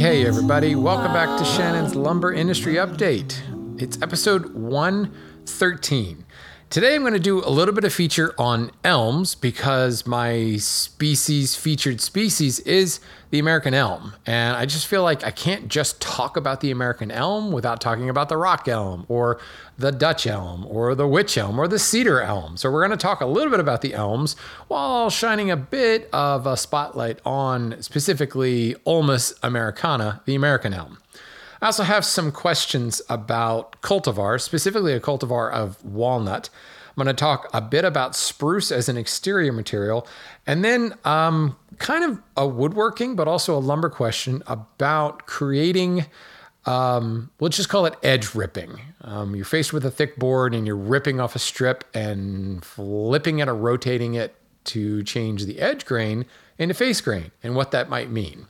hey, everybody. Welcome back to Shannon's Lumber Industry Update. It's episode 113. Today I'm going to do a little bit of feature on elms because my species featured species is the American elm. And I just feel like I can't just talk about the American elm without talking about the rock elm or the Dutch elm or the wych elm or the cedar elm. So we're going to talk a little bit about the elms while shining a bit of a spotlight on specifically Ulmus americana, the American elm. I also have some questions about cultivars, specifically a cultivar of walnut. I'm going to talk a bit about spruce as an exterior material, and then um, kind of a woodworking, but also a lumber question about creating. Um, let's just call it edge ripping. Um, you're faced with a thick board and you're ripping off a strip and flipping it or rotating it to change the edge grain into face grain and what that might mean.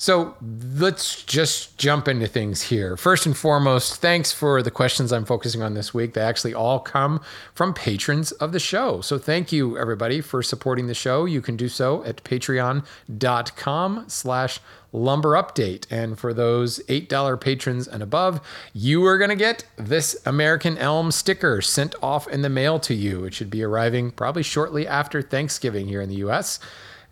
So let's just jump into things here. First and foremost, thanks for the questions I'm focusing on this week. They actually all come from patrons of the show. So thank you everybody for supporting the show. You can do so at patreon.com slash lumber update. And for those $8 patrons and above, you are going to get this American Elm sticker sent off in the mail to you. It should be arriving probably shortly after Thanksgiving here in the US.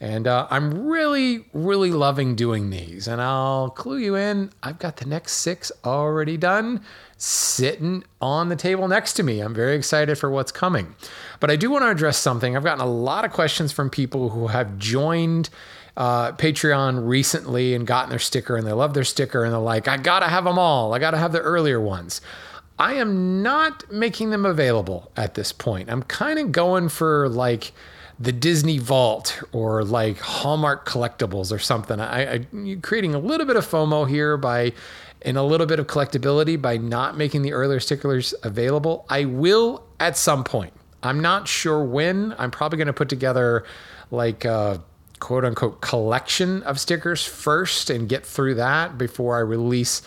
And uh, I'm really, really loving doing these. And I'll clue you in, I've got the next six already done, sitting on the table next to me. I'm very excited for what's coming. But I do want to address something. I've gotten a lot of questions from people who have joined. Uh, Patreon recently and gotten their sticker and they love their sticker and they're like, I gotta have them all. I gotta have the earlier ones. I am not making them available at this point. I'm kind of going for like the Disney Vault or like Hallmark collectibles or something. I, I creating a little bit of FOMO here by and a little bit of collectability by not making the earlier stickers available. I will at some point. I'm not sure when. I'm probably going to put together like a quote unquote collection of stickers first and get through that before I release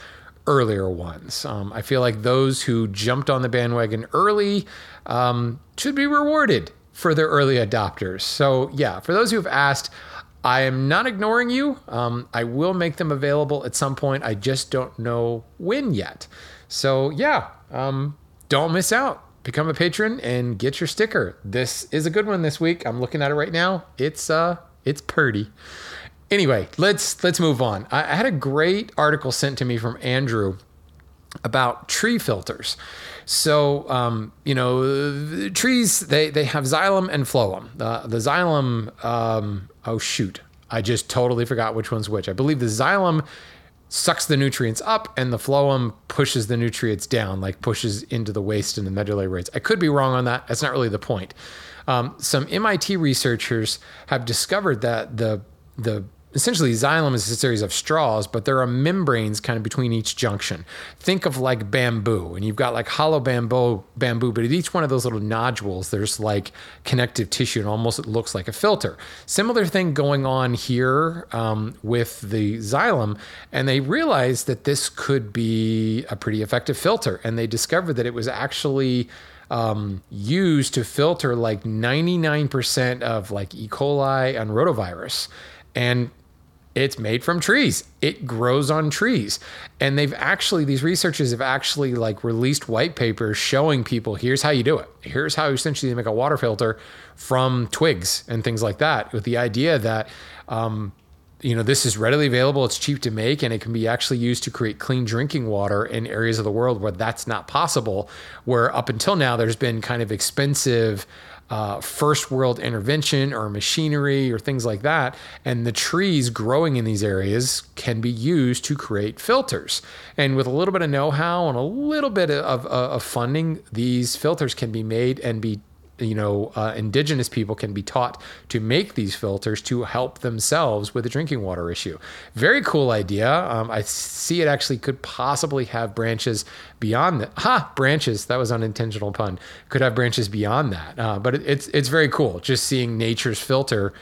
earlier ones. Um, I feel like those who jumped on the bandwagon early um, should be rewarded for their early adopters. So, yeah, for those who have asked, I am not ignoring you. Um, I will make them available at some point. I just don't know when yet. So, yeah, um, don't miss out. Become a patron and get your sticker. This is a good one this week. I'm looking at it right now. It's uh, it's purdy. Anyway, let's let's move on. I, I had a great article sent to me from Andrew about tree filters. So, um, you know, trees, they, they have xylem and phloem. Uh, the xylem, um, oh, shoot. I just totally forgot which one's which. I believe the xylem sucks the nutrients up and the phloem pushes the nutrients down, like pushes into the waste and the medullary rays. I could be wrong on that. That's not really the point. Um, some MIT researchers have discovered that the the essentially xylem is a series of straws, but there are membranes kind of between each junction. Think of like bamboo, and you've got like hollow bamboo, bamboo, but at each one of those little nodules, there's like connective tissue, and almost it looks like a filter. Similar thing going on here um, with the xylem, and they realized that this could be a pretty effective filter, and they discovered that it was actually um, used to filter like 99% of like E. coli and rotavirus. And it's made from trees. It grows on trees. And they've actually, these researchers have actually like released white papers showing people here's how you do it. Here's how essentially you make a water filter from twigs and things like that, with the idea that, um, you know, this is readily available, it's cheap to make, and it can be actually used to create clean drinking water in areas of the world where that's not possible. Where up until now, there's been kind of expensive uh, first world intervention or machinery or things like that. And the trees growing in these areas can be used to create filters. And with a little bit of know how and a little bit of, of, of funding, these filters can be made and be you know, uh, indigenous people can be taught to make these filters to help themselves with the drinking water issue. Very cool idea. Um, I see it actually could possibly have branches beyond that. Ha! Branches. That was unintentional pun. Could have branches beyond that. Uh, but it, it's it's very cool just seeing nature's filter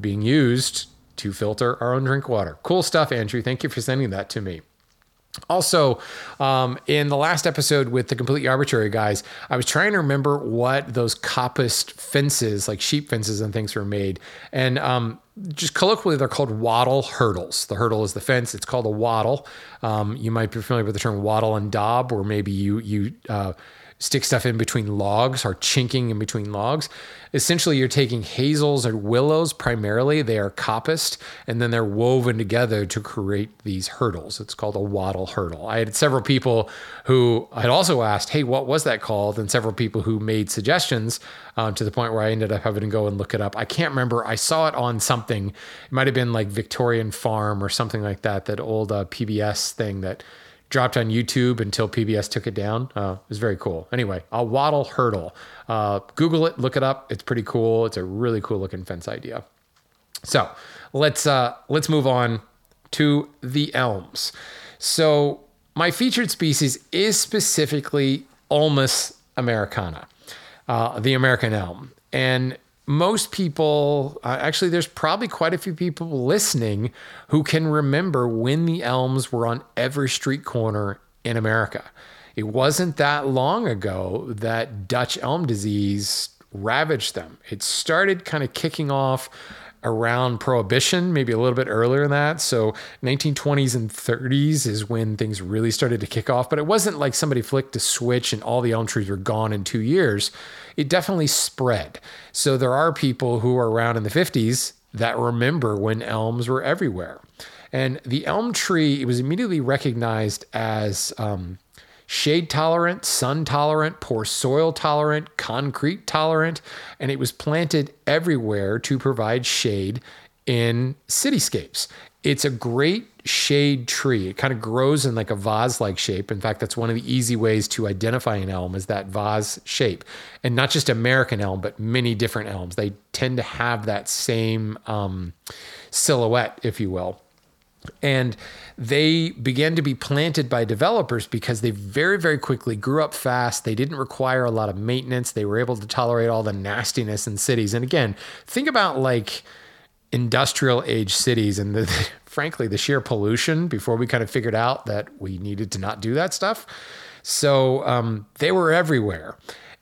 being used to filter our own drink water. Cool stuff, Andrew. Thank you for sending that to me. Also, um, in the last episode with the completely arbitrary guys, I was trying to remember what those coppiced fences, like sheep fences and things, were made. And um, just colloquially, they're called wattle hurdles. The hurdle is the fence. It's called a wattle. Um, you might be familiar with the term wattle and daub, or maybe you you uh, stick stuff in between logs or chinking in between logs. Essentially, you're taking hazels or willows primarily. They are coppiced and then they're woven together to create these hurdles. It's called a wattle hurdle. I had several people who had also asked, hey, what was that called? And several people who made suggestions um, to the point where I ended up having to go and look it up. I can't remember. I saw it on something. It might have been like Victorian Farm or something like that, that old uh, PBS thing that dropped on YouTube until PBS took it down. Uh, it was very cool. Anyway, a wattle hurdle. Uh, Google it, look it up. It's pretty cool. It's a really cool looking fence idea. So let's uh, let's move on to the elms. So my featured species is specifically Ulmus americana, uh, the American elm, and most people, uh, actually, there's probably quite a few people listening who can remember when the elms were on every street corner in America. It wasn't that long ago that Dutch elm disease ravaged them. It started kind of kicking off around prohibition maybe a little bit earlier than that. So 1920s and 30s is when things really started to kick off but it wasn't like somebody flicked a switch and all the elm trees were gone in two years. It definitely spread. So there are people who are around in the 50s that remember when elms were everywhere. And the elm tree it was immediately recognized as um, shade tolerant, sun tolerant, poor soil tolerant, concrete tolerant, and it was planted everywhere to provide shade in cityscapes. It's a great shade tree. It kind of grows in like a vase like shape. In fact, that's one of the easy ways to identify an elm is that vase shape. And not just American elm, but many different elms. They tend to have that same um, silhouette, if you will. And they began to be planted by developers because they very, very quickly grew up fast. They didn't require a lot of maintenance. They were able to tolerate all the nastiness in cities. And again, think about like industrial age cities and the, frankly the sheer pollution before we kind of figured out that we needed to not do that stuff. So um, they were everywhere.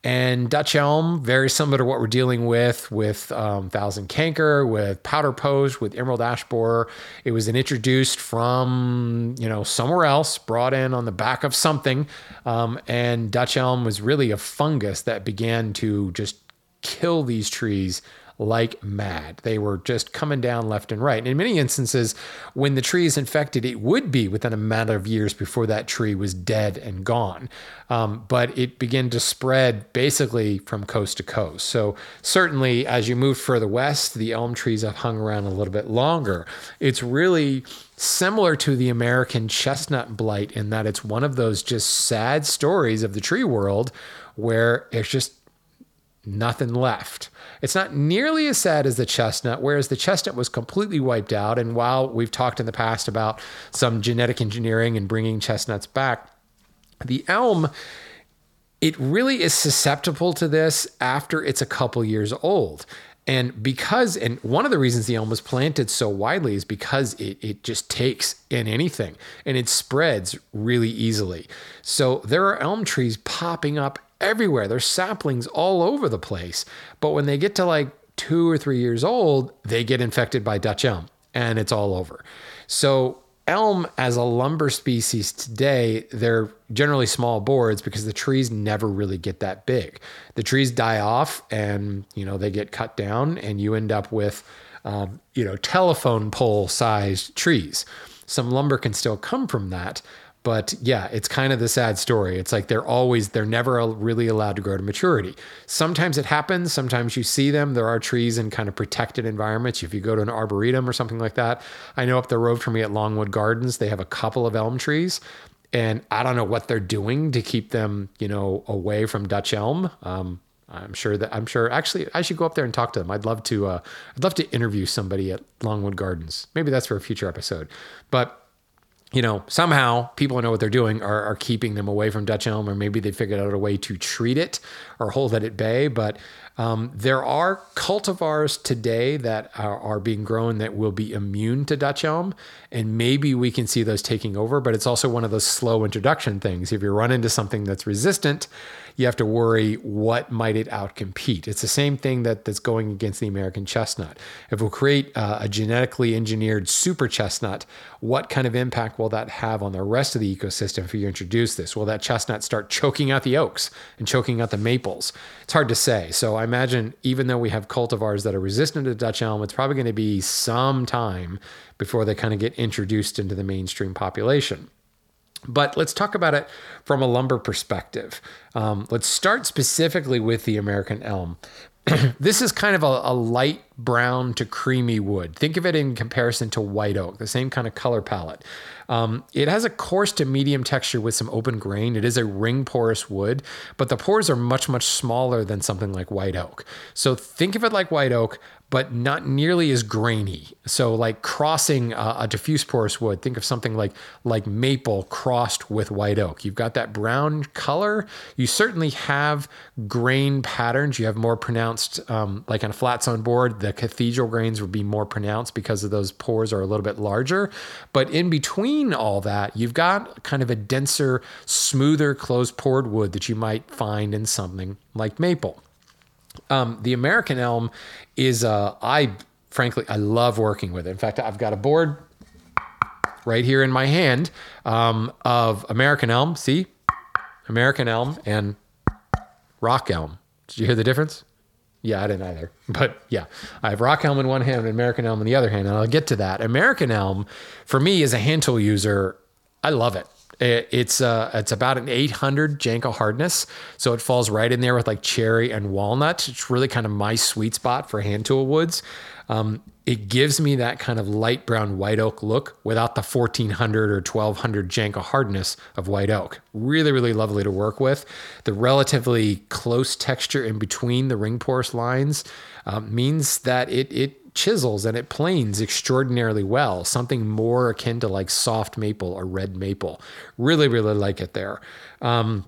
And Dutch elm, very similar to what we're dealing with with um, Thousand Canker, with Powder Post, with Emerald Ash Borer. It was introduced from you know somewhere else, brought in on the back of something, um, and Dutch elm was really a fungus that began to just kill these trees like mad. They were just coming down left and right. And in many instances, when the tree is infected, it would be within a matter of years before that tree was dead and gone. Um, but it began to spread basically from coast to coast. So, certainly, as you move further west, the elm trees have hung around a little bit longer. It's really similar to the American chestnut blight in that it's one of those just sad stories of the tree world where it's just nothing left. It's not nearly as sad as the chestnut, whereas the chestnut was completely wiped out. And while we've talked in the past about some genetic engineering and bringing chestnuts back, the elm, it really is susceptible to this after it's a couple years old. And because, and one of the reasons the elm was planted so widely is because it, it just takes in anything and it spreads really easily. So there are elm trees popping up everywhere. There's saplings all over the place. But when they get to like two or three years old, they get infected by Dutch elm and it's all over. So, elm as a lumber species today, they're generally small boards because the trees never really get that big. The trees die off and, you know, they get cut down and you end up with, um, you know, telephone pole sized trees. Some lumber can still come from that, but yeah, it's kind of the sad story. It's like they're always, they're never really allowed to grow to maturity. Sometimes it happens. Sometimes you see them. There are trees in kind of protected environments. If you go to an arboretum or something like that, I know up the road from me at Longwood Gardens, they have a couple of elm trees. And I don't know what they're doing to keep them, you know, away from Dutch elm. Um, I'm sure that I'm sure. Actually, I should go up there and talk to them. I'd love to. Uh, I'd love to interview somebody at Longwood Gardens. Maybe that's for a future episode. But you know, somehow people who know what they're doing are, are keeping them away from Dutch elm, or maybe they figured out a way to treat it or hold it at bay. But um, there are cultivars today that are, are, being grown that will be immune to Dutch elm, and maybe we can see those taking over. But it's also one of those slow introduction things. If you run into something that's resistant, you have to worry what might it outcompete. It's the same thing that that's going against the American chestnut. If we create uh, a genetically engineered super chestnut, what kind of impact will that have on the rest of the ecosystem if you introduce this? Will that chestnut start choking out the oaks and choking out the maples? It's hard to say. So I imagine even though we have cultivars that are resistant to Dutch elm, it's probably going to be some time before they kind of get introduced into the mainstream population. But let's talk about it from a lumber perspective. Um, let's start specifically with the American elm. this is kind of a, a, light brown to creamy wood. Think of it in comparison to white oak, the same kind of color palette. Um, it has a coarse to medium texture with some open grain. It is a ring porous wood, but the pores are much, much smaller than something like white oak. So think of it like white oak, but not nearly as grainy. So, like crossing a, a, diffuse porous wood, think of something like like maple crossed with white oak. You've got that brown color. You certainly have grain patterns. You have more pronounced, um, like on a flat sawn board, the cathedral grains would be more pronounced because of those pores are a little bit larger. But in between all that, you've got kind of a denser, smoother, closed pored wood that you might find in something like maple. Um, the American elm is, uh, I frankly, I love working with it. In fact, I've got a board right here in my hand um, of American elm. See, American elm and rock elm. Did you hear the difference? Yeah, I didn't either. But yeah, I have rock elm in one hand and American elm in the other hand, and I'll get to that. American elm, for me as a hand tool user, I love it. It's uh, it's about an 800 Janka hardness, so it falls right in there with like cherry and walnut. It's really kind of my sweet spot for hand tool woods. Um, it gives me that kind of light brown white oak look without the 1400 or 1200 Janka hardness of white oak. Really, really lovely to work with. The relatively close texture in between the ring porous lines um, means that it it chisels and it planes extraordinarily well, something more akin to like soft maple or red maple. Really, really like it there. Um,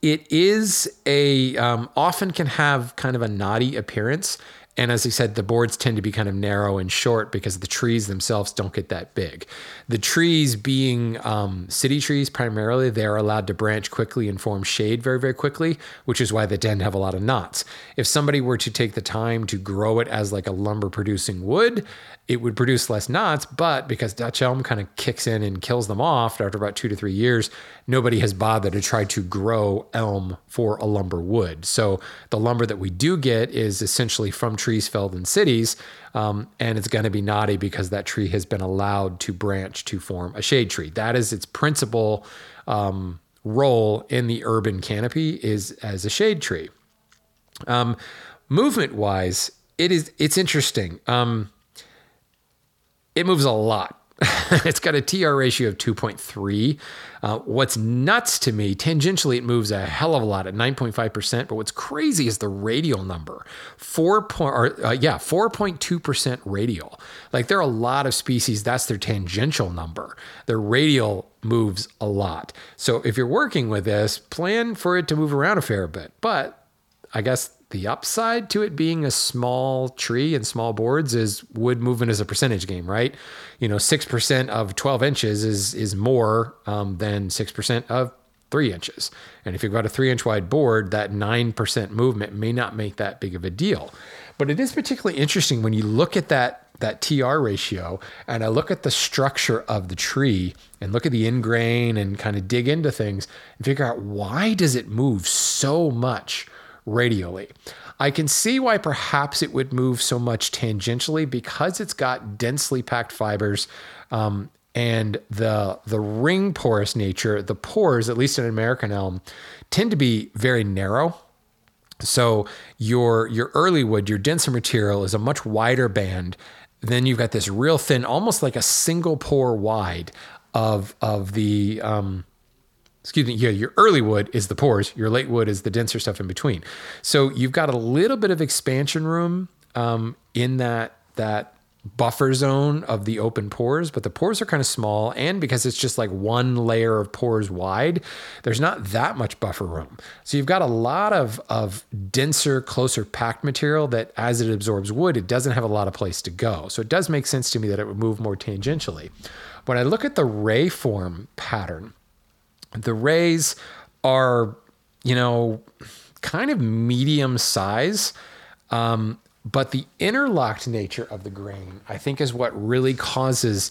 it is a um, often can have kind of a knotty appearance and as I said, the boards tend to be kind of narrow and short because the trees themselves don't get that big. The trees being um, city trees primarily, they're allowed to branch quickly and form shade very, very quickly, which is why they tend to have a lot of knots. If somebody were to take the time to grow it as like a lumber producing wood, it would produce less knots, but because Dutch elm kind of kicks in and kills them off after about two to three years, nobody has bothered to try to grow elm for a lumber wood. So the lumber that we do get is essentially from trees felled in cities, um, and it's going to be knotty because that tree has been allowed to branch to form a shade tree. That is its principal um, role in the urban canopy is as a shade tree. Um, movement wise, it is it's interesting. Um, it moves a lot. it's got a TR ratio of 2.3. Uh, what's nuts to me, tangentially, it moves a hell of a lot at 9.5%. But what's crazy is the radial number, four point, or, uh, yeah, 4.2% radial. Like there are a lot of species that's their tangential number. Their radial moves a lot. So if you're working with this, plan for it to move around a fair bit. But I guess the upside to it being a small tree and small boards is wood movement is a percentage game, right? You know, six percent of twelve inches is is more um, than six percent of three inches. And if you've got a three inch wide board, that nine percent movement may not make that big of a deal. But it is particularly interesting when you look at that that TR ratio and I look at the structure of the tree and look at the end grain and kind of dig into things and figure out why does it move so much radially. I can see why perhaps it would move so much tangentially because it's got densely packed fibers um, and the the ring porous nature. The pores, at least in American elm, tend to be very narrow. So your your early wood, your denser material, is a much wider band. Then you've got this real thin, almost like a single pore wide of of the um, excuse me, yeah, your early wood is the pores, your late wood is the denser stuff in between. So you've got a little bit of expansion room um, in that that buffer zone of the open pores, but the pores are kind of small. And because it's just like one layer of pores wide, there's not that much buffer room. So you've got a lot of, of denser, closer packed material that as it absorbs wood, it doesn't have a lot of place to go. So it does make sense to me that it would move more tangentially. When I look at the ray form pattern, the rays are, you know, kind of medium size. Um, but the interlocked nature of the grain, I think, is what really causes,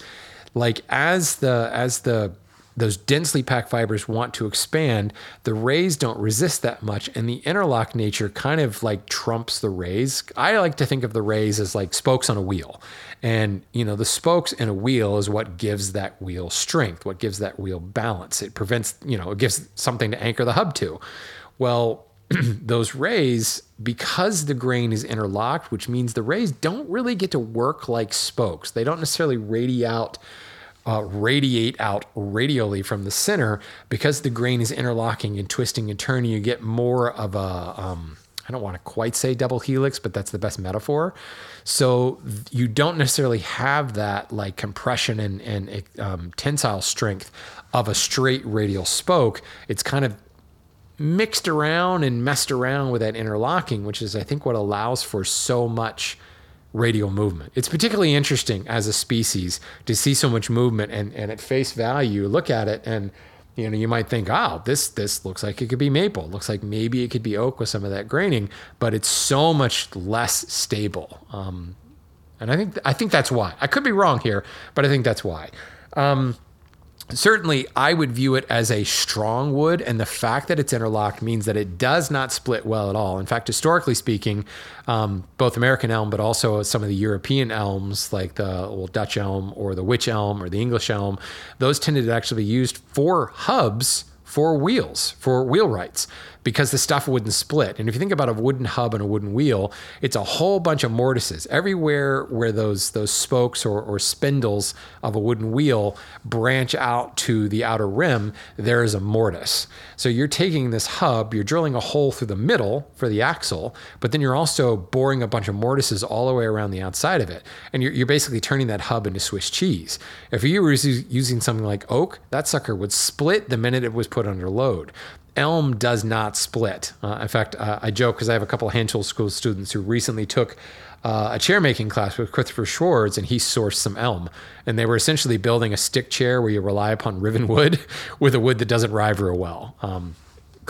like, as the as the those densely packed fibers want to expand, the rays don't resist that much, and the interlock nature kind of like trumps the rays. I like to think of the rays as like spokes on a wheel, and you know the spokes in a wheel is what gives that wheel strength, what gives that wheel balance. It prevents, you know, it gives something to anchor the hub to. Well, those rays, because the grain is interlocked, which means the rays don't really get to work like spokes. They don't necessarily radiate out, uh, radiate out radially from the center because the grain is interlocking and twisting and turning. You get more of a, um, I don't want to quite say double helix, but that's the best metaphor. So you don't necessarily have that like compression and, and um, tensile strength of a straight radial spoke. It's kind of mixed around and messed around with that interlocking, which is, I think, what allows for so much radial movement. It's particularly interesting as a species to see so much movement and, and at face value, look at it and you know, you might think, oh, this this looks like it could be maple. Looks like maybe it could be oak with some of that graining, but it's so much less stable. Um, and I think I think that's why. I could be wrong here, but I think that's why. Um, certainly I would view it as a strong wood, and the fact that it's interlocked means that it does not split well at all. In fact, historically speaking, um, both American elm, but also some of the European elms, like the old Dutch elm or the wych elm or the English elm, those tended to actually be used for hubs for wheels, for wheelwrights because the stuff wouldn't split. And if you think about a wooden hub and a wooden wheel, it's a whole bunch of mortises. Everywhere where those those spokes or, or spindles of a wooden wheel branch out to the outer rim, there is a mortise. So you're taking this hub, you're drilling a hole through the middle for the axle, but then you're also boring a bunch of mortises all the way around the outside of it. And you're, you're basically turning that hub into Swiss cheese. If you were using something like oak, that sucker would split the minute it was put under load elm does not split. Uh, in fact, uh, I joke because I have a couple of Hand Tool School students who recently took uh, a chair making class with Christopher Schwarz, and he sourced some elm. And they were essentially building a stick chair where you rely upon riven wood with a wood that doesn't rive real well. Um,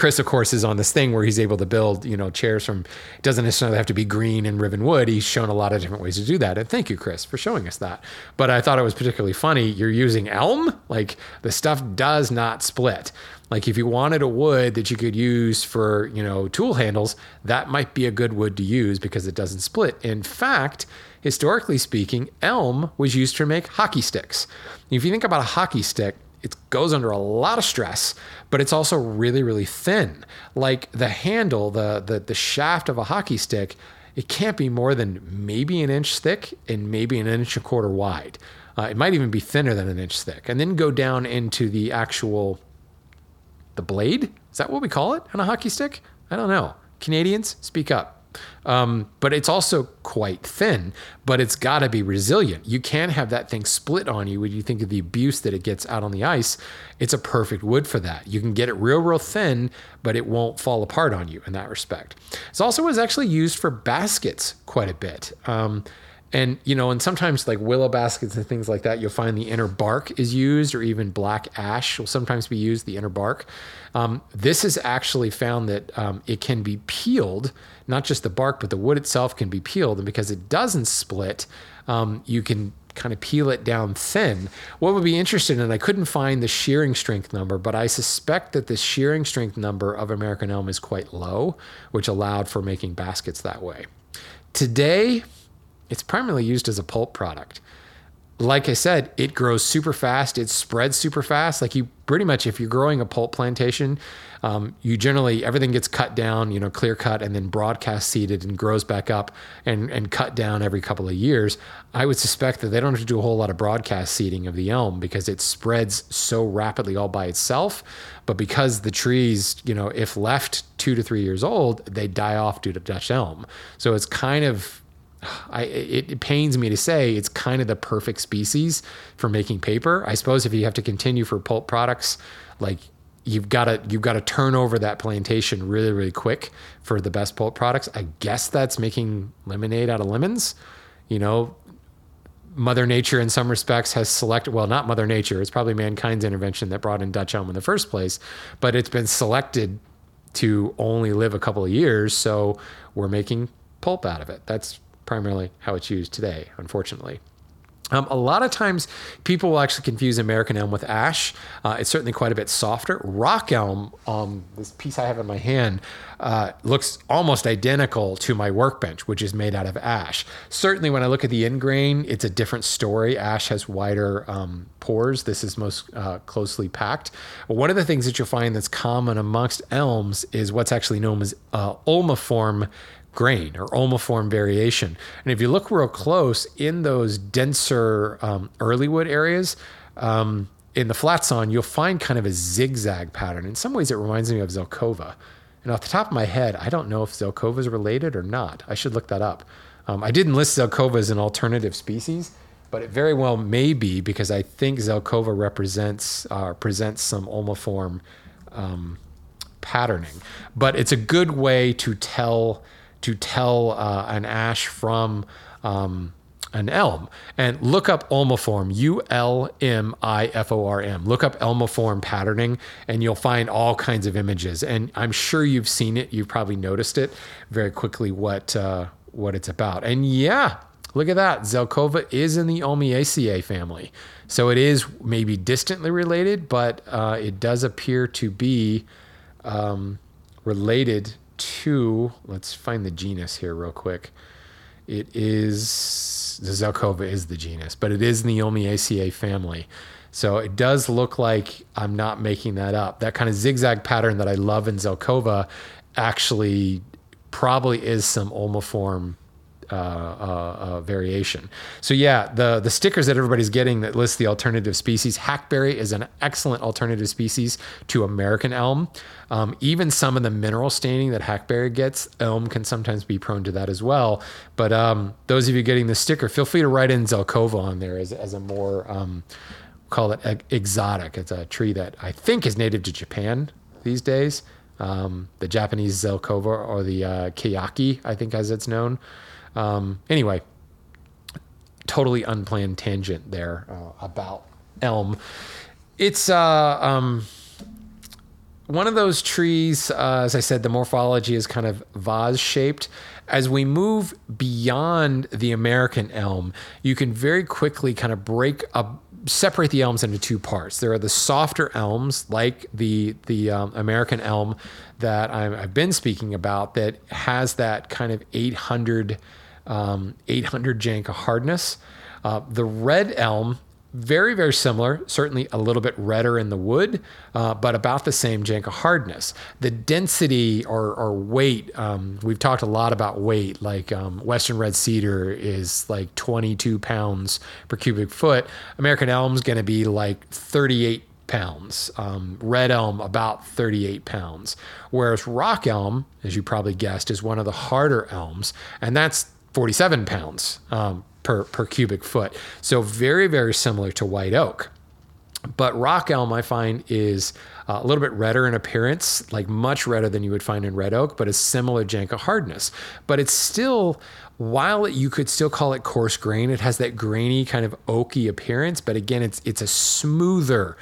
Chris, of course, is on this thing where he's able to build, you know, chairs from doesn't necessarily have to be green and riven wood. He's shown a lot of different ways to do that. And thank you, Chris, for showing us that. But I thought it was particularly funny. You're using elm, like the stuff does not split. Like if you wanted a wood that you could use for, you know, tool handles, that might be a good wood to use because it doesn't split. In fact, historically speaking, elm was used to make hockey sticks. If you think about a hockey stick, it goes under a lot of stress, but it's also really, really thin. Like the handle, the the, the shaft of a hockey stick, it can't be more than maybe an inch thick and maybe an inch and a quarter wide. Uh, it might even be thinner than an inch thick, and then go down into the actual the blade. Is that what we call it on a hockey stick? I don't know. Canadians, speak up. Um, but it's also quite thin, but it's got to be resilient. You can't have that thing split on you when you think of the abuse that it gets out on the ice. It's a perfect wood for that. You can get it real, real thin, but it won't fall apart on you in that respect. It's also was actually used for baskets quite a bit. Um, and you know, and sometimes like willow baskets and things like that, you'll find the inner bark is used, or even black ash will sometimes be used. The inner bark. Um, this is actually found that um, it can be peeled, not just the bark, but the wood itself can be peeled, and because it doesn't split, um, you can kind of peel it down thin. What would be interesting, and I couldn't find the shearing strength number, but I suspect that the shearing strength number of American elm is quite low, which allowed for making baskets that way. Today, it's primarily used as a pulp product. Like I said, it grows super fast. It spreads super fast. Like you pretty much, if you're growing a pulp plantation, um, you generally everything gets cut down, you know, clear cut, and then broadcast seeded and grows back up and and cut down every couple of years. I would suspect that they don't have to do a whole lot of broadcast seeding of the elm because it spreads so rapidly all by itself. But because the trees, you know, if left two to three years old, they die off due to Dutch elm. So it's kind of I, it, it pains me to say it's kind of the perfect species for making paper. I suppose if you have to continue for pulp products, like you've got to you've got to turn over that plantation really really quick for the best pulp products. I guess that's making lemonade out of lemons. You know, Mother Nature, in some respects, has selected, well, not Mother Nature, it's probably mankind's intervention that brought in Dutch elm in the first place, but it's been selected to only live a couple of years. So we're making pulp out of it. That's primarily how it's used today, unfortunately. Um, a lot of times, people will actually confuse American elm with ash. Uh, it's certainly quite a bit softer. Rock elm, um, this piece I have in my hand, uh, looks almost identical to my workbench, which is made out of ash. Certainly, when I look at the end grain, it's a different story. Ash has wider um, pores. This is most uh, closely packed. But one of the things that you'll find that's common amongst elms is what's actually known as uh, ulmiform grain or ulmiform variation. And if you look real close in those denser um, early wood areas, um, in the flat sawn, you'll find kind of a zigzag pattern. In some ways, it reminds me of Zelkova. And off the top of my head, I don't know if Zelkova is related or not. I should look that up. Um, I didn't list Zelkova as an alternative species, but it very well may be because I think Zelkova represents uh, presents some ulmiform um, patterning. But it's a good way to tell to tell uh, an ash from um, an elm. And look up ulmiform, U L M I F O R M. Look up ulmiform patterning, and you'll find all kinds of images. And I'm sure you've seen it. You've probably noticed it very quickly what uh, what it's about. And yeah, look at that. Zelkova is in the Ulmiaceae family, so it is maybe distantly related, but uh, it does appear to be um, related to, let's find the genus here real quick. It is, the Zelkova is the genus, but it is in the Ulmiaceae family. So it does look like I'm not making that up. That kind of zigzag pattern that I love in Zelkova actually probably is some ulmiform uh, uh, uh, variation. So yeah, the the stickers that everybody's getting that list the alternative species. Hackberry is an excellent alternative species to American elm. Um, even some of the mineral staining that hackberry gets, elm can sometimes be prone to that as well. But um, those of you getting the sticker, feel free to write in Zelkova on there as, as a more um, call it exotic. It's a tree that I think is native to Japan these days. Um, the Japanese Zelkova or the uh, Keyaki, I think, as it's known. Um, anyway, totally unplanned tangent there uh, about elm. It's uh, um, one of those trees, uh, as I said, the morphology is kind of vase shaped. As we move beyond the American elm, you can very quickly kind of break up separate the elms into two parts. There are the softer elms, like the the um, American elm that i have been speaking about, that has that kind of 800 um, 800 Janka hardness. Uh, the red elm, very, very similar, certainly a little bit redder in the wood, uh, but about the same Janka hardness. The density or, or weight, um, we've talked a lot about weight, like um, Western red cedar is like 22 pounds per cubic foot. American elm's going to be like 38 pounds. Um, red elm, about 38 pounds. Whereas rock elm, as you probably guessed, is one of the harder elms, and that's 47 pounds um, per, per cubic foot. So very, very similar to white oak. But rock elm, I find, is uh, a little bit redder in appearance, like much redder than you would find in red oak, but a similar Janka hardness. But it's still, while you could still call it coarse grain, it has that grainy kind of oaky appearance. But again, it's it's a smoother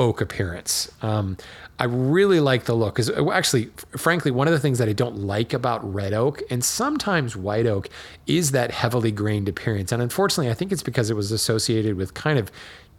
oak appearance. Um, I really like the look. Because actually, frankly, one of the things that I don't like about red oak and sometimes white oak is that heavily grained appearance. And unfortunately, I think it's because it was associated with kind of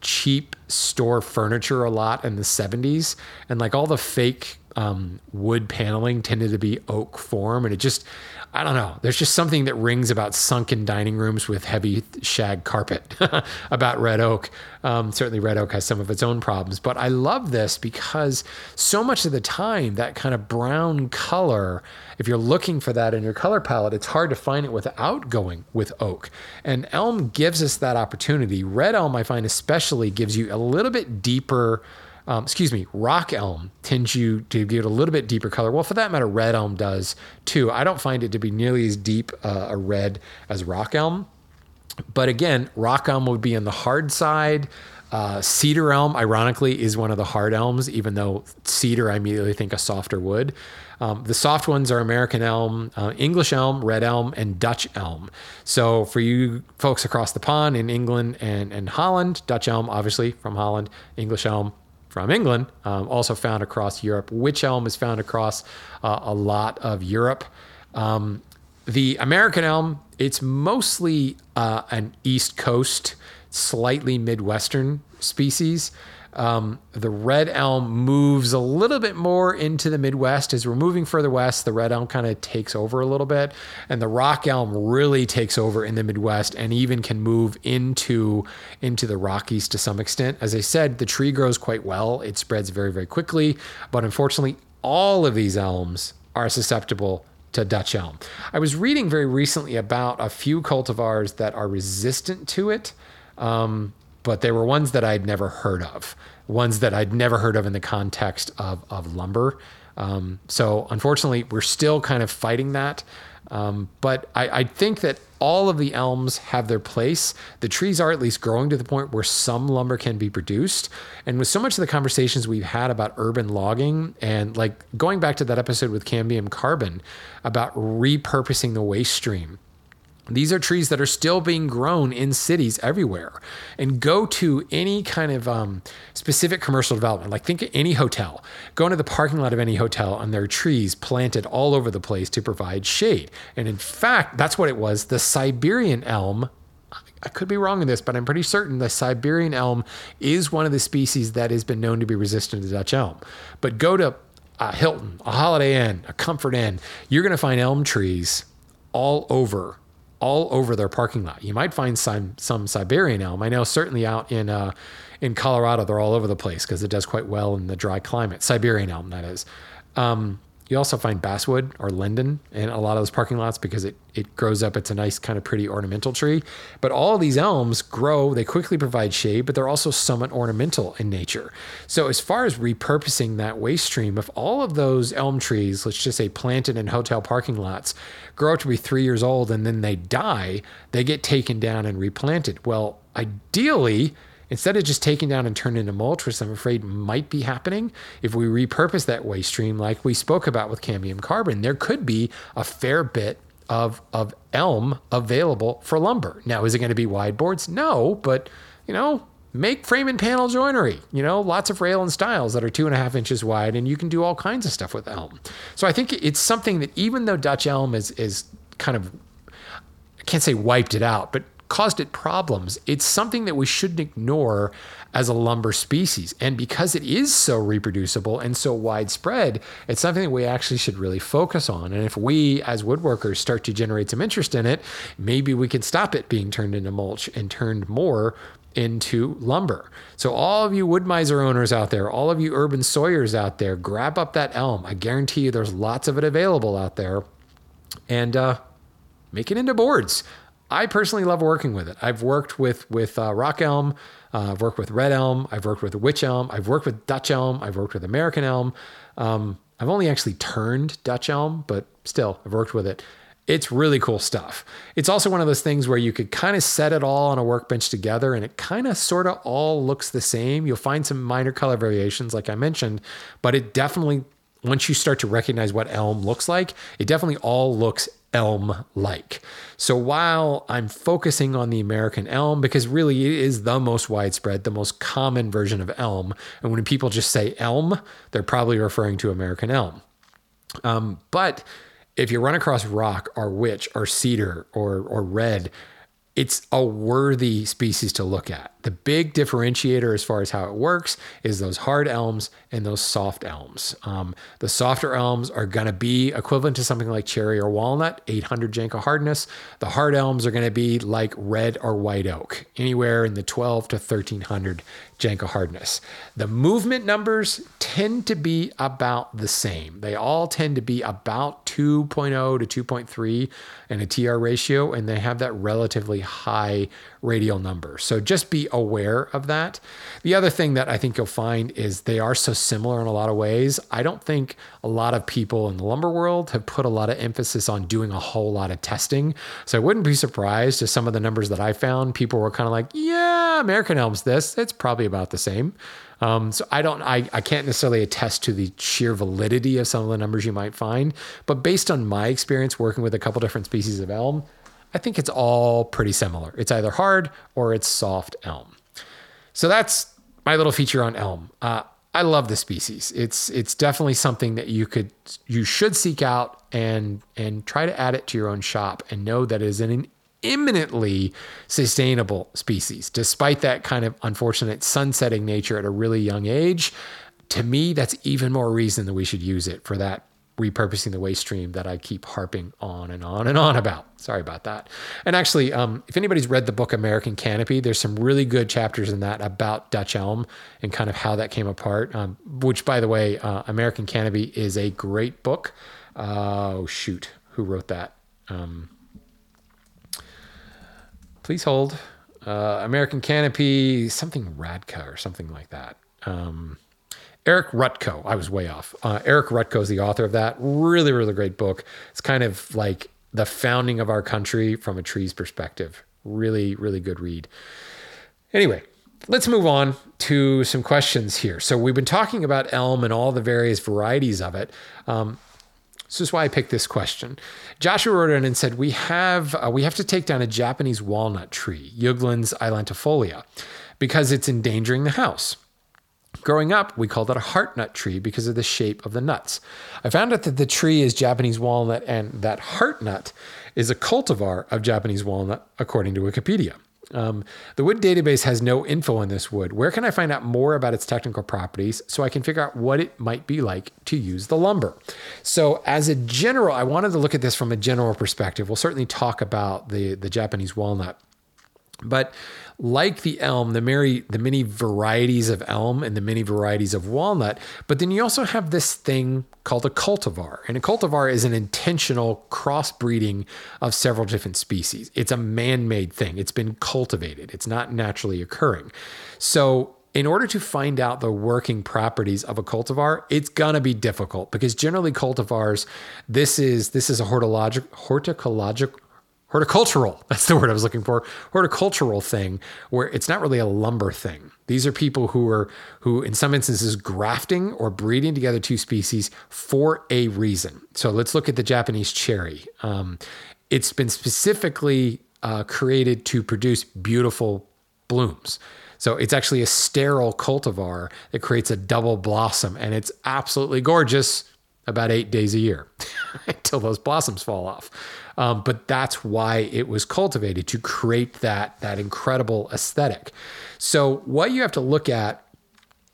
cheap store furniture a lot in the 70s. And like all the fake um, wood paneling tended to be oak form. And it just, I don't know. There's just something that rings about sunken dining rooms with heavy shag carpet about red oak. Um, certainly, red oak has some of its own problems, but I love this because so much of the time, that kind of brown color, if you're looking for that in your color palette, it's hard to find it without going with oak. And elm gives us that opportunity. Red elm, I find especially, gives you a little bit deeper um, excuse me, rock elm tends you to give it a little bit deeper color. Well, for that matter, red elm does too. I don't find it to be nearly as deep uh, a red as rock elm. But again, rock elm would be on the hard side. Uh, cedar elm, ironically, is one of the hard elms, even though cedar, I immediately think a softer wood. Um, the soft ones are American elm, uh, English elm, red elm, and Dutch elm. So for you folks across the pond in England and, and Holland, Dutch elm, obviously from Holland, English elm from England, um, also found across Europe. Wych elm is found across uh, a lot of Europe. Um, the American elm, it's mostly uh, an East Coast, slightly Midwestern species. Um, the red elm moves a little bit more into the Midwest. As we're moving further west, the red elm kind of takes over a little bit, and the rock elm really takes over in the Midwest and even can move into into the Rockies to some extent. As I said, the tree grows quite well. It spreads very very quickly, but unfortunately, all of these elms are susceptible to Dutch elm. I was reading very recently about a few cultivars that are resistant to it. Um, but they were ones that I'd never heard of, ones that I'd never heard of in the context of, of lumber. Um, so unfortunately, we're still kind of fighting that. Um, but I, I, think that all of the elms have their place. The trees are at least growing to the point where some lumber can be produced. And with so much of the conversations we've had about urban logging and like going back to that episode with Cambium Carbon about repurposing the waste stream these are trees that are still being grown in cities everywhere. And go to any kind of um, specific commercial development, like think of any hotel. Go into the parking lot of any hotel, and there are trees planted all over the place to provide shade. And in fact, that's what it was. The Siberian elm I could be wrong in this, but I'm pretty certain the Siberian elm is one of the species that has been known to be resistant to Dutch elm. But go to a Hilton, a Holiday Inn, a Comfort Inn, you're going to find elm trees all over all over their parking lot. You might find some some Siberian elm. I know certainly out in uh, in Colorado they're all over the place because it does quite well in the dry climate. Siberian elm, that is. Um, you also find basswood or linden in a lot of those parking lots because it, it grows up. It's a nice, kind of pretty ornamental tree. But all these elms grow, they quickly provide shade, but they're also somewhat ornamental in nature. So, as far as repurposing that waste stream, if all of those elm trees, let's just say planted in hotel parking lots, grow up to be three years old and then they die, they get taken down and replanted. Well, ideally, instead of just taking down and turning into mulch, which I'm afraid might be happening, if we repurpose that waste stream like we spoke about with cambium carbon, there could be a fair bit of, of elm available for lumber. Now, is it going to be wide boards? No, but you know, make frame and panel joinery. You know, lots of rail and stiles that are two and a half inches wide, and you can do all kinds of stuff with elm. So I think it's something that even though Dutch elm is is kind of I can't say wiped it out, but caused it problems. It's something that we shouldn't ignore as a lumber species. And because it is so reproducible and so widespread, it's something that we actually should really focus on. And if we as woodworkers start to generate some interest in it, maybe we can stop it being turned into mulch and turned more into lumber. So, all of you Wood-Mizer owners out there, all of you urban sawyers out there, grab up that elm. I guarantee you there's lots of it available out there and uh, make it into boards. I personally love working with it. I've worked with with uh, rock elm, uh, I've worked with red elm, I've worked with wych elm, I've worked with Dutch elm, I've worked with American elm. Um, I've only actually turned Dutch elm, but still, I've worked with it. It's really cool stuff. It's also one of those things where you could kind of set it all on a workbench together and it kind of sort of all looks the same. You'll find some minor color variations, like I mentioned, but it definitely, once you start to recognize what elm looks like, it definitely all looks elm like. So while I'm focusing on the American elm, because really it is the most widespread, the most common version of elm, and when people just say elm, they're probably referring to American elm. Um, but if you run across rock or wych or cedar or, or red, it's a worthy species to look at. The big differentiator as far as how it works is those hard elms and those soft elms. Um, the softer elms are going to be equivalent to something like cherry or walnut, 800 Janka hardness. The hard elms are going to be like red or white oak, anywhere in the 12 to 1300 Janka hardness. The movement numbers tend to be about the same. They all tend to be about 2.0 to 2.3 and a TR ratio, and they have that relatively high radial number. So just be aware of that. The other thing that I think you'll find is they are so similar in a lot of ways. I don't think a lot of people in the lumber world have put a lot of emphasis on doing a whole lot of testing. So I wouldn't be surprised if some of the numbers that I found, people were kind of like, yeah, American Elm's this. It's probably about the same. Um, so I don't, I, I can't necessarily attest to the sheer validity of some of the numbers you might find, but based on my experience working with a couple different species of elm, I think it's all pretty similar. It's either hard or it's soft elm. So that's my little feature on elm. Uh, I love the species. It's it's definitely something that you could you should seek out and and try to add it to your own shop and know that it is an imminently sustainable species, despite that kind of unfortunate sunsetting nature at a really young age. To me, that's even more reason that we should use it for that repurposing the waste stream that I keep harping on and on and on about. Sorry about that. And actually, um, if anybody's read the book American Canopy, there's some really good chapters in that about Dutch elm and kind of how that came apart. Um, which, by the way, uh, American Canopy is a great book. Uh, oh shoot, who wrote that? Um, please hold. Uh, American Canopy, something Radka or something like that. Um, Eric Rutkow. I was way off. Uh, Eric Rutkow is the author of that. Really, really great book. It's kind of like the founding of our country from a tree's perspective. Really, really good read. Anyway, let's move on to some questions here. So we've been talking about elm and all the various varieties of it. Um, this is why I picked this question. Joshua wrote in and said, "We have uh, we have to take down a Japanese walnut tree, Juglans ailantifolia, because it's endangering the house." Growing up, we called it a heart nut tree because of the shape of the nuts. I found out that the tree is Japanese walnut and that heart nut is a cultivar of Japanese walnut, according to Wikipedia. Um, the wood database has no info on this wood. Where can I find out more about its technical properties so I can figure out what it might be like to use the lumber? So, as a general, I wanted to look at this from a general perspective. We'll certainly talk about the, the Japanese walnut. But like the elm, the many, the many varieties of elm and the many varieties of walnut, but then you also have this thing called a cultivar. And a cultivar is an intentional crossbreeding of several different species. It's a man made thing, it's been cultivated, it's not naturally occurring. So, in order to find out the working properties of a cultivar, it's gonna be difficult because generally cultivars, this is this is a horticultural horticultural horticultural that's the word i was looking for. Horticultural thing where it's not really a lumber thing. These are people who are who in some instances grafting or breeding together two species for a reason. So let's look at the japanese cherry. Um, it's been specifically uh, created to produce beautiful blooms. So it's actually a sterile cultivar that creates a double blossom and it's absolutely gorgeous about eight days a year until those blossoms fall off. Um, but that's why it was cultivated to create that, that incredible aesthetic. So, what you have to look at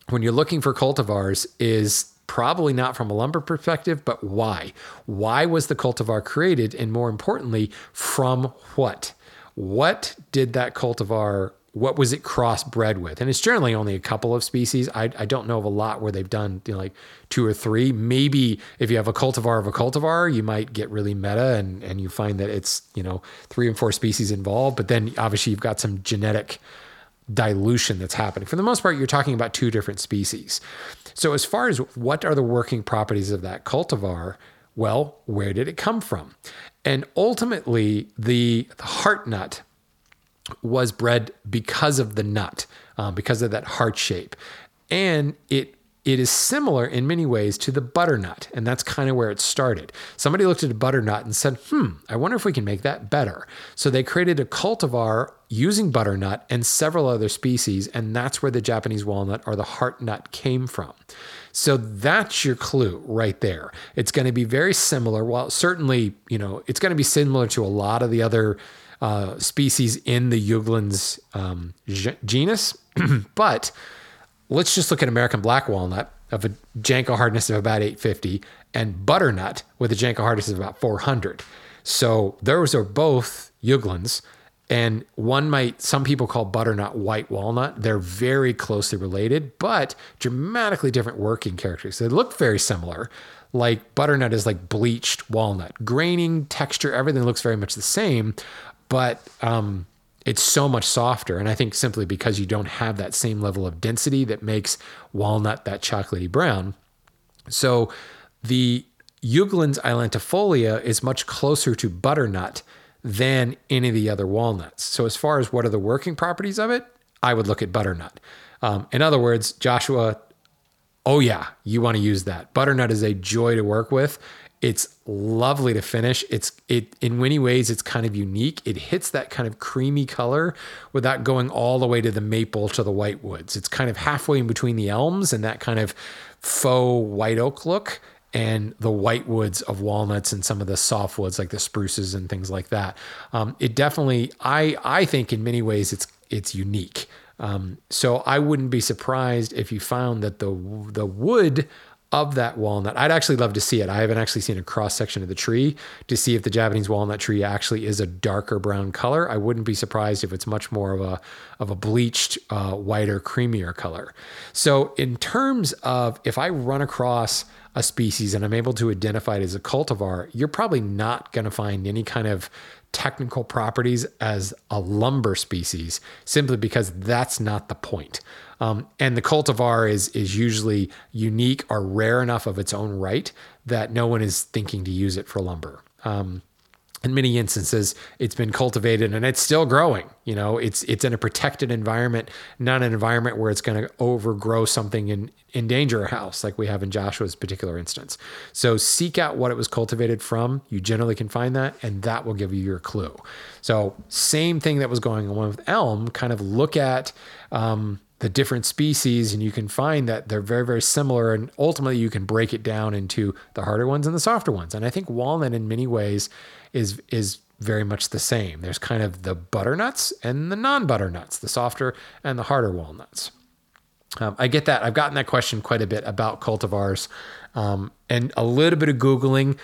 when you're looking for cultivars is probably not from a lumber perspective, but why? Why was the cultivar created? And more importantly, from what? What did that cultivar what was it crossbred with? And it's generally only a couple of species. I, I don't know of a lot where they've done you know, like two or three. Maybe if you have a cultivar of a cultivar, you might get really meta and, and you find that it's, you know, three and four species involved. But then obviously you've got some genetic dilution that's happening. For the most part, you're talking about two different species. So as far as what are the working properties of that cultivar, well, where did it come from? And ultimately, the, the heart nut was bred because of the nut, um, because of that heart shape. And it it is similar in many ways to the butternut, and that's kind of where it started. Somebody looked at a butternut and said, "Hmm, I wonder if we can make that better." So they created a cultivar using butternut and several other species, and that's where the Japanese walnut or the heart nut came from. So that's your clue right there. It's going to be very similar. Well, certainly, you know, it's going to be similar to a lot of the other uh, species in the Juglans um, genus. but let's just look at American black walnut of a Janka hardness of about 850 and butternut with a Janka hardness of about 400. So those are both Juglans. And one might, some people call butternut white walnut. They're very closely related, but dramatically different working characteristics. They look very similar. Like butternut is like bleached walnut, graining, texture, everything looks very much the same, but um, it's so much softer. And I think simply because you don't have that same level of density that makes walnut that chocolatey brown. So the Juglans ailantifolia is much closer to butternut than any of the other walnuts. So, as far as what are the working properties of it, I would look at butternut. Um, in other words, Joshua, oh yeah, you want to use that. Butternut is a joy to work with. It's lovely to finish. It's it in many ways it's kind of unique. It hits that kind of creamy color without going all the way to the maple to the white woods. It's kind of halfway in between the elms and that kind of faux white oak look and the white woods of walnuts and some of the soft woods like the spruces and things like that. Um, it definitely, I I think in many ways it's it's unique. Um, so I wouldn't be surprised if you found that the the wood of that walnut. I'd actually love to see it. I haven't actually seen a cross section of the tree to see if the Japanese walnut tree actually is a darker brown color. I wouldn't be surprised if it's much more of a of a bleached, uh, whiter, creamier color. So in terms of if I run across a species and I'm able to identify it as a cultivar, you're probably not going to find any kind of technical properties as a lumber species simply because that's not the point. Um, and the cultivar is is usually unique or rare enough of its own right that no one is thinking to use it for lumber. Um, in many instances it's been cultivated and it's still growing you know it's it's in a protected environment not an environment where it's going to overgrow something and endanger a house like we have in joshua's particular instance. So seek out what it was cultivated from. You generally can find that and that will give you your clue. So same thing that was going on with elm kind of look at um, the different species and you can find that they're very very similar and ultimately you can break it down into the harder ones and the softer ones. And i think walnut in many ways is is very much the same. There's kind of the butternuts and the non-butternuts the softer and the harder walnuts. Um, i get that. I've gotten that question quite a bit about cultivars. Um, and a little bit of googling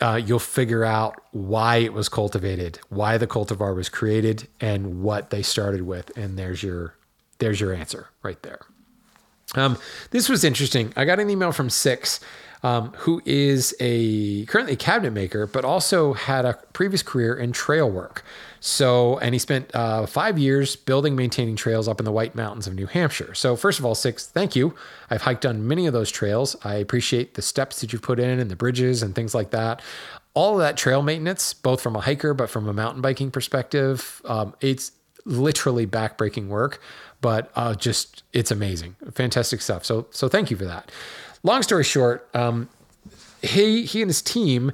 uh, you'll figure out why it was cultivated why the cultivar was created and what they started with. And there's your there's your answer right there. Um, this was interesting. I got an email from Six, um, who is a currently a cabinet maker, but also had a previous career in trail work. So, and he spent uh, five years building, maintaining trails up in the White Mountains of New Hampshire. So, first of all, Six, thank you. I've hiked on many of those trails. I appreciate the steps that you've put in and the bridges and things like that all of that trail maintenance, both from a hiker but from a mountain biking perspective, um, it's literally backbreaking work but uh, just it's amazing, fantastic stuff. So so thank you for that. Long story short, um, he he and his team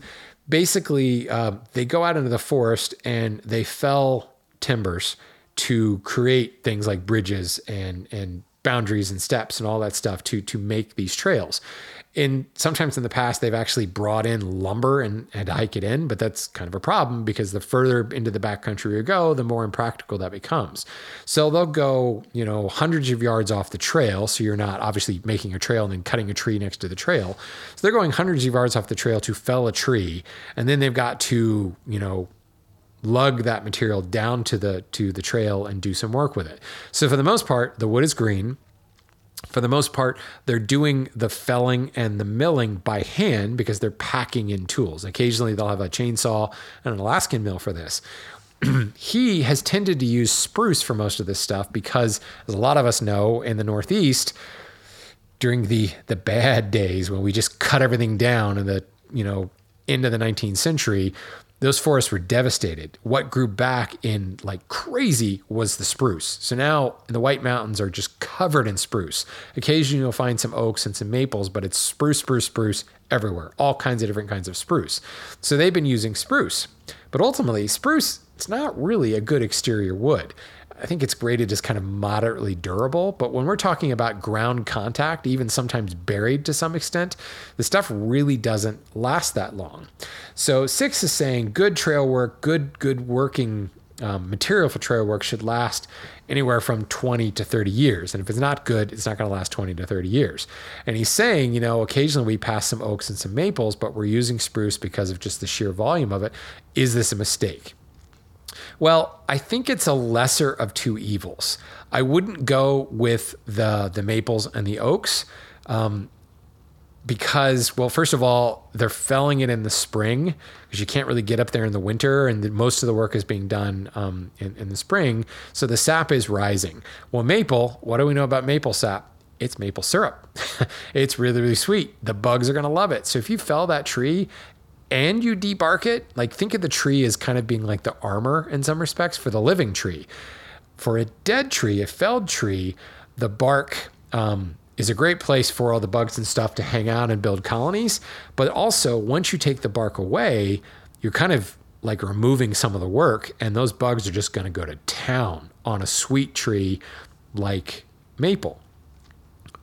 basically uh, they go out into the forest and they fell timbers to create things like bridges and and boundaries and steps and all that stuff to to make these trails in sometimes in the past they've actually brought in lumber and had to hike it in, but that's kind of a problem because the further into the backcountry you go, the more impractical that becomes. So they'll go, you know, hundreds of yards off the trail. So you're not obviously making a trail and then cutting a tree next to the trail. So they're going hundreds of yards off the trail to fell a tree, and then they've got to, you know, lug that material down to the to the trail and do some work with it. So for the most part, the wood is green for the most part, they're doing the felling and the milling by hand because they're packing in tools. Occasionally, they'll have a chainsaw and an Alaskan mill for this. he has tended to use spruce for most of this stuff because, as a lot of us know, in the Northeast, during the the bad days when we just cut everything down in the you know into the 19th century, those forests were devastated. What grew back in like crazy was the spruce. So now the White Mountains are just covered in spruce. Occasionally you'll find some oaks and some maples, but it's spruce, spruce, spruce everywhere, all kinds of different kinds of spruce. So they've been using spruce. But ultimately, spruce, it's not really a good exterior wood. I think it's graded as kind of moderately durable. But when we're talking about ground contact, even sometimes buried to some extent, the stuff really doesn't last that long. So six is saying good trail work, good good working um, material for trail work should last anywhere from 20 to 30 years. And if it's not good, it's not going to last 20 to 30 years. And he's saying, you know, occasionally we pass some oaks and some maples, but we're using spruce because of just the sheer volume of it. Is this a mistake? Well, I think it's a lesser of two evils. I wouldn't go with the the maples and the oaks. Um, because well first of all they're felling it in the spring because you can't really get up there in the winter and the, most of the work is being done um, in, in the spring. So the sap is rising. Well maple what do we know about maple sap? It's maple syrup. It's really really sweet. The bugs are going to love it. So if you fell that tree and you debark it like think of the tree as kind of being like the armor in some respects for the living tree for a dead tree a felled tree the bark um, is a great place for all the bugs and stuff to hang out and build colonies. But also, once you take the bark away, you're kind of like removing some of the work, and those bugs are just going to go to town on a sweet tree like maple.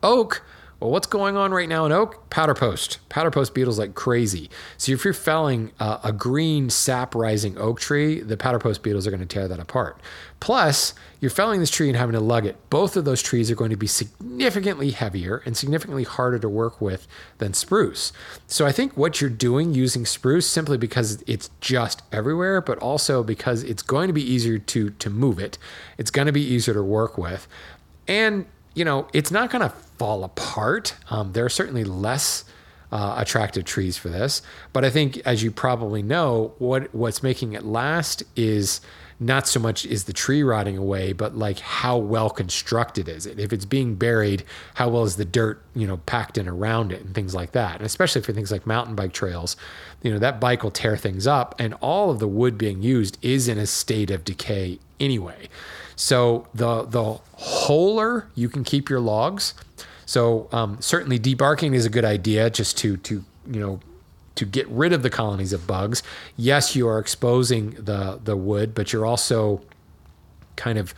Oak, well, what's going on right now in oak? Powder post. Powder post beetles like crazy. So if you're felling uh, a green sap rising oak tree, the powder post beetles are going to tear that apart. Plus, you're felling this tree and having to lug it. Both of those trees are going to be significantly heavier and significantly harder to work with than spruce. So I think what you're doing using spruce simply because it's just everywhere, but also because it's going to be easier to to move it. It's going to be easier to work with. And you know, it's not going to fall apart. Um, there are certainly less uh, attractive trees for this, but I think, as you probably know, what what's making it last is not so much is the tree rotting away, but like how well constructed is it? If it's being buried, how well is the dirt, you know, packed in around it and things like that? And especially for things like mountain bike trails, you know, that bike will tear things up and all of the wood being used is in a state of decay anyway. So the the wholer you can keep your logs. So um, certainly debarking is a good idea just to to you know to get rid of the colonies of bugs. Yes, you are exposing the the wood, but you're also kind of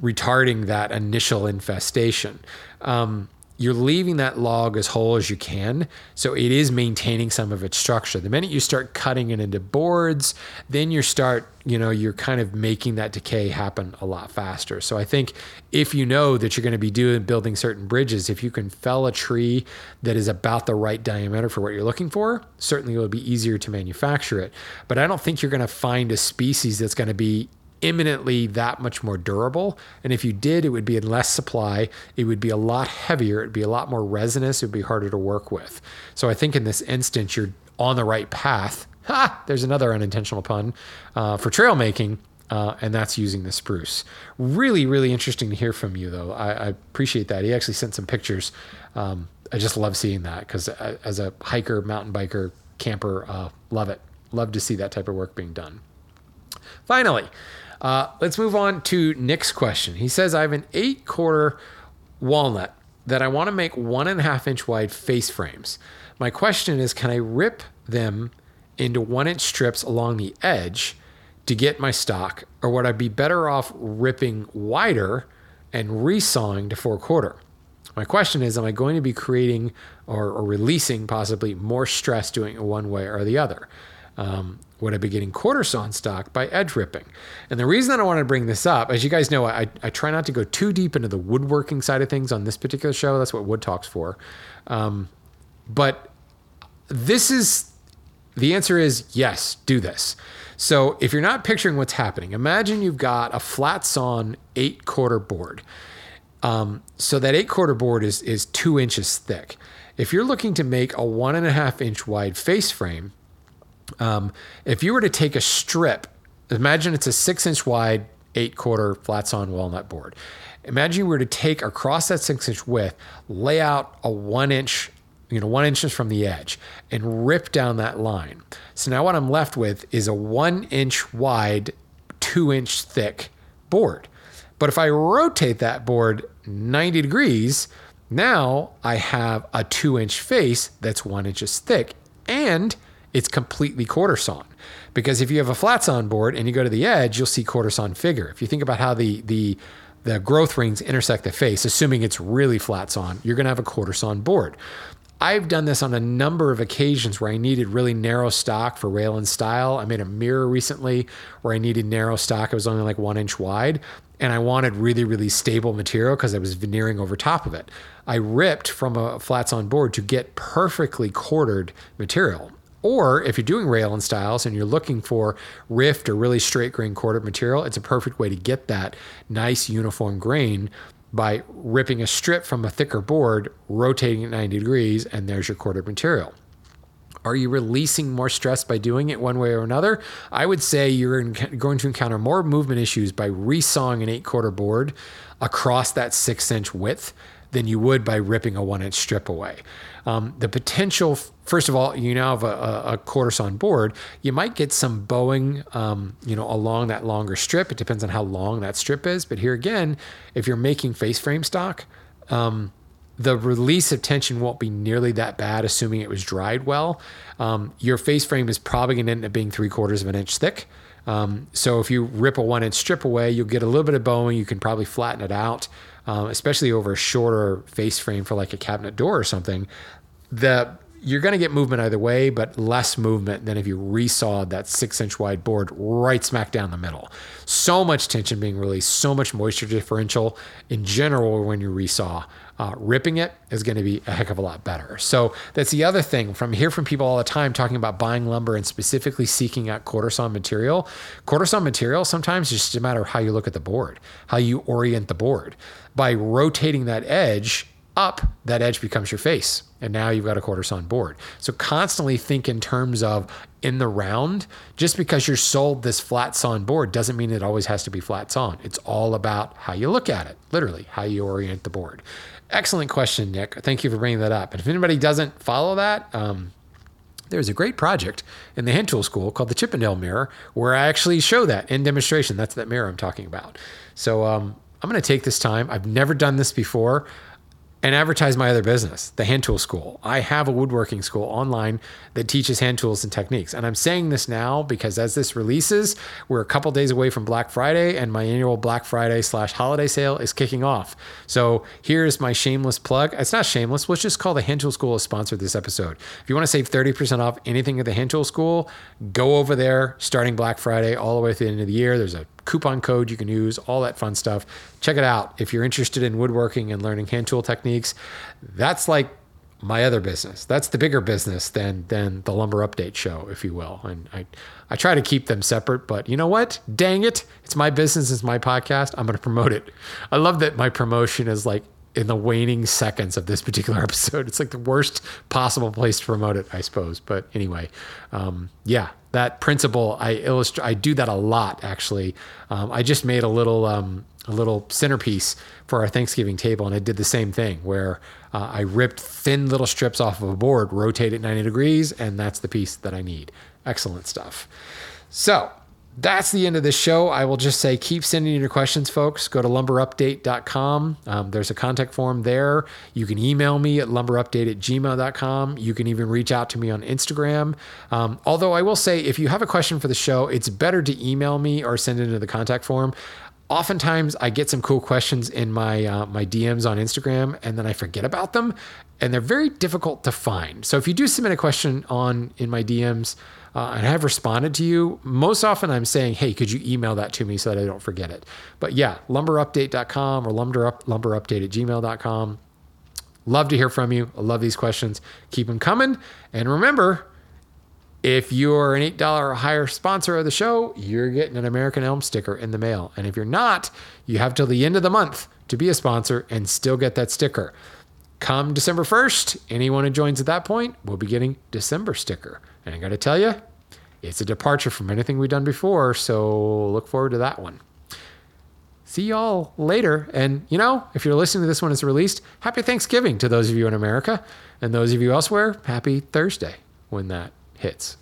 retarding that initial infestation. Um, you're leaving that log as whole as you can. So it is maintaining some of its structure. The minute you start cutting it into boards, then you start, you know, you're kind of making that decay happen a lot faster. So I think if you know that you're going to be doing building certain bridges, if you can fell a tree that is about the right diameter for what you're looking for, certainly it will be easier to manufacture it. But I don't think you're going to find a species that's going to be imminently that much more durable. And if you did, it would be in less supply. It would be a lot heavier. It'd be a lot more resinous. It would be harder to work with. So I think in this instance, you're on the right path. Ha! There's another unintentional pun uh, for trail making. Uh, and that's using the spruce. Really, really interesting to hear from you, though. I, I appreciate that. He actually sent some pictures. Um, I just love seeing that because uh, as a hiker, mountain biker, camper, uh, love it. Love to see that type of work being done. Finally, uh, let's move on to Nick's question. He says, I have an eight quarter walnut that I want to make one and a half inch wide face frames. My question is, can I rip them into one inch strips along the edge to get my stock, or would I be better off ripping wider and resawing to four quarter? My question is, am I going to be creating or, or releasing possibly more stress doing it one way or the other? Um, would I be getting quarter sawn stock by edge ripping? And the reason that I want to bring this up, as you guys know, I, I try not to go too deep into the woodworking side of things on this particular show. That's what Wood Talk's for. Um, but this is the answer is yes, do this. So if you're not picturing what's happening, imagine you've got a flat sawn eight quarter board. Um, so that eight quarter board is is two inches thick. If you're looking to make a one and a half inch wide face frame, um, if you were to take a strip, imagine it's a six inch wide, eight quarter flat sawn walnut board. Imagine you were to take across that six inch width, lay out a one inch, you know, one inches from the edge and rip down that line. So now what I'm left with is a one inch wide, two inch thick board. But if I rotate that board 90 degrees, now I have a two inch face that's one inches thick and it's completely quarter sawn. Because if you have a flat sawn board and you go to the edge, you'll see quarter sawn figure. If you think about how the the the growth rings intersect the face, assuming it's really flat sawn, you're going to have a quarter sawn board. I've done this on a number of occasions where I needed really narrow stock for rail and stile. I made a mirror recently where I needed narrow stock. It was only like one inch wide, and I wanted really, really stable material because I was veneering over top of it. I ripped from a flat sawn board to get perfectly quartered material or if you're doing rail and stiles and you're looking for rift or really straight grain quartered material, it's a perfect way to get that nice uniform grain by ripping a strip from a thicker board, rotating it 90 degrees, and there's your quartered material. Are you releasing more stress by doing it one way or another? I would say you're going to encounter more movement issues by resawing an eight quarter board across that six inch width than you would by ripping a one inch strip away. Um, the potential, first of all, you now have a, a, quarter sawn board. You might get some bowing, um, you know, along that longer strip. It depends on how long that strip is. But here again, if you're making face frame stock, um, the release of tension won't be nearly that bad, assuming it was dried well. Um, your face frame is probably going to end up being three quarters of an inch thick. Um, so if you rip a one inch strip away, you'll get a little bit of bowing. You can probably flatten it out, um, especially over a shorter face frame for like a cabinet door or something. The you're going to get movement either way, but less movement than if you resawed that six inch wide board right smack down the middle. So much tension being released, so much moisture differential in general when you resaw. Uh, ripping it is going to be a heck of a lot better. So that's the other thing from hear from people all the time talking about buying lumber and specifically seeking out quarter saw material. Quarter saw material sometimes just a matter of how you look at the board, how you orient the board. By rotating that edge, up, that edge becomes your face. And now you've got a quarter sawn board. So constantly think in terms of in the round. Just because you're sold this flat sawn board doesn't mean it always has to be flat sawn. It's all about how you look at it, literally, how you orient the board. Excellent question, Nick. Thank you for bringing that up. And if anybody doesn't follow that, um, there's a great project in the hand tool school called the Chippendale mirror where I actually show that in demonstration. That's that mirror I'm talking about. So um, I'm going to take this time. I've never done this before and advertise my other business, the Hand Tool School. I have a woodworking school online that teaches hand tools and techniques. And I'm saying this now because as this releases, we're a couple days away from Black Friday, and my annual Black Friday slash holiday sale is kicking off. So here's my shameless plug. It's not shameless. Let's just call the Hand Tool School a sponsor this episode. If you want to save 30% off anything at the Hand Tool School, go over there starting Black Friday all the way through the end of the year. There's a coupon code you can use, all that fun stuff. Check it out. If you're interested in woodworking and learning hand tool techniques, that's like my other business. That's the bigger business than than the lumber update show, if you will. And I I try to keep them separate, but you know what? Dang it. It's my business, it's my podcast. I'm gonna promote it. I love that my promotion is like in the waning seconds of this particular episode. It's like the worst possible place to promote it, I suppose. But anyway, um, yeah, that principle I illustrate. I do that a lot actually. Um, I just made a little um, a little centerpiece for our Thanksgiving table, and I did the same thing where uh, I ripped thin little strips off of a board, rotate it 90 degrees, and that's the piece that I need. Excellent stuff. So that's the end of this show. I will just say keep sending your questions, folks. Go to lumberupdate.com. Um, there's a contact form there. You can email me at lumberupdate at gmail.com. You can even reach out to me on Instagram. Um, although I will say, if you have a question for the show, it's better to email me or send it into the contact form. Oftentimes, I get some cool questions in my uh, my DMs on Instagram, and then I forget about them, and they're very difficult to find. So if you do submit a question on in my DMs, uh, and I have responded to you, most often I'm saying, hey, could you email that to me so that I don't forget it? But yeah, lumberupdate.com or lumberup, lumberupdate at gmail.com. Love to hear from you. I love these questions. Keep them coming. And remember, if you're an $8 or higher sponsor of the show, you're getting an American Elm sticker in the mail. And if you're not, you have till the end of the month to be a sponsor and still get that sticker. Come December 1st, anyone who joins at that point will be getting December sticker. And I got to tell you, it's a departure from anything we've done before. So look forward to that one. See y'all later. And, you know, if you're listening to this when it's released, happy Thanksgiving to those of you in America. And those of you elsewhere, happy Thursday when that hits.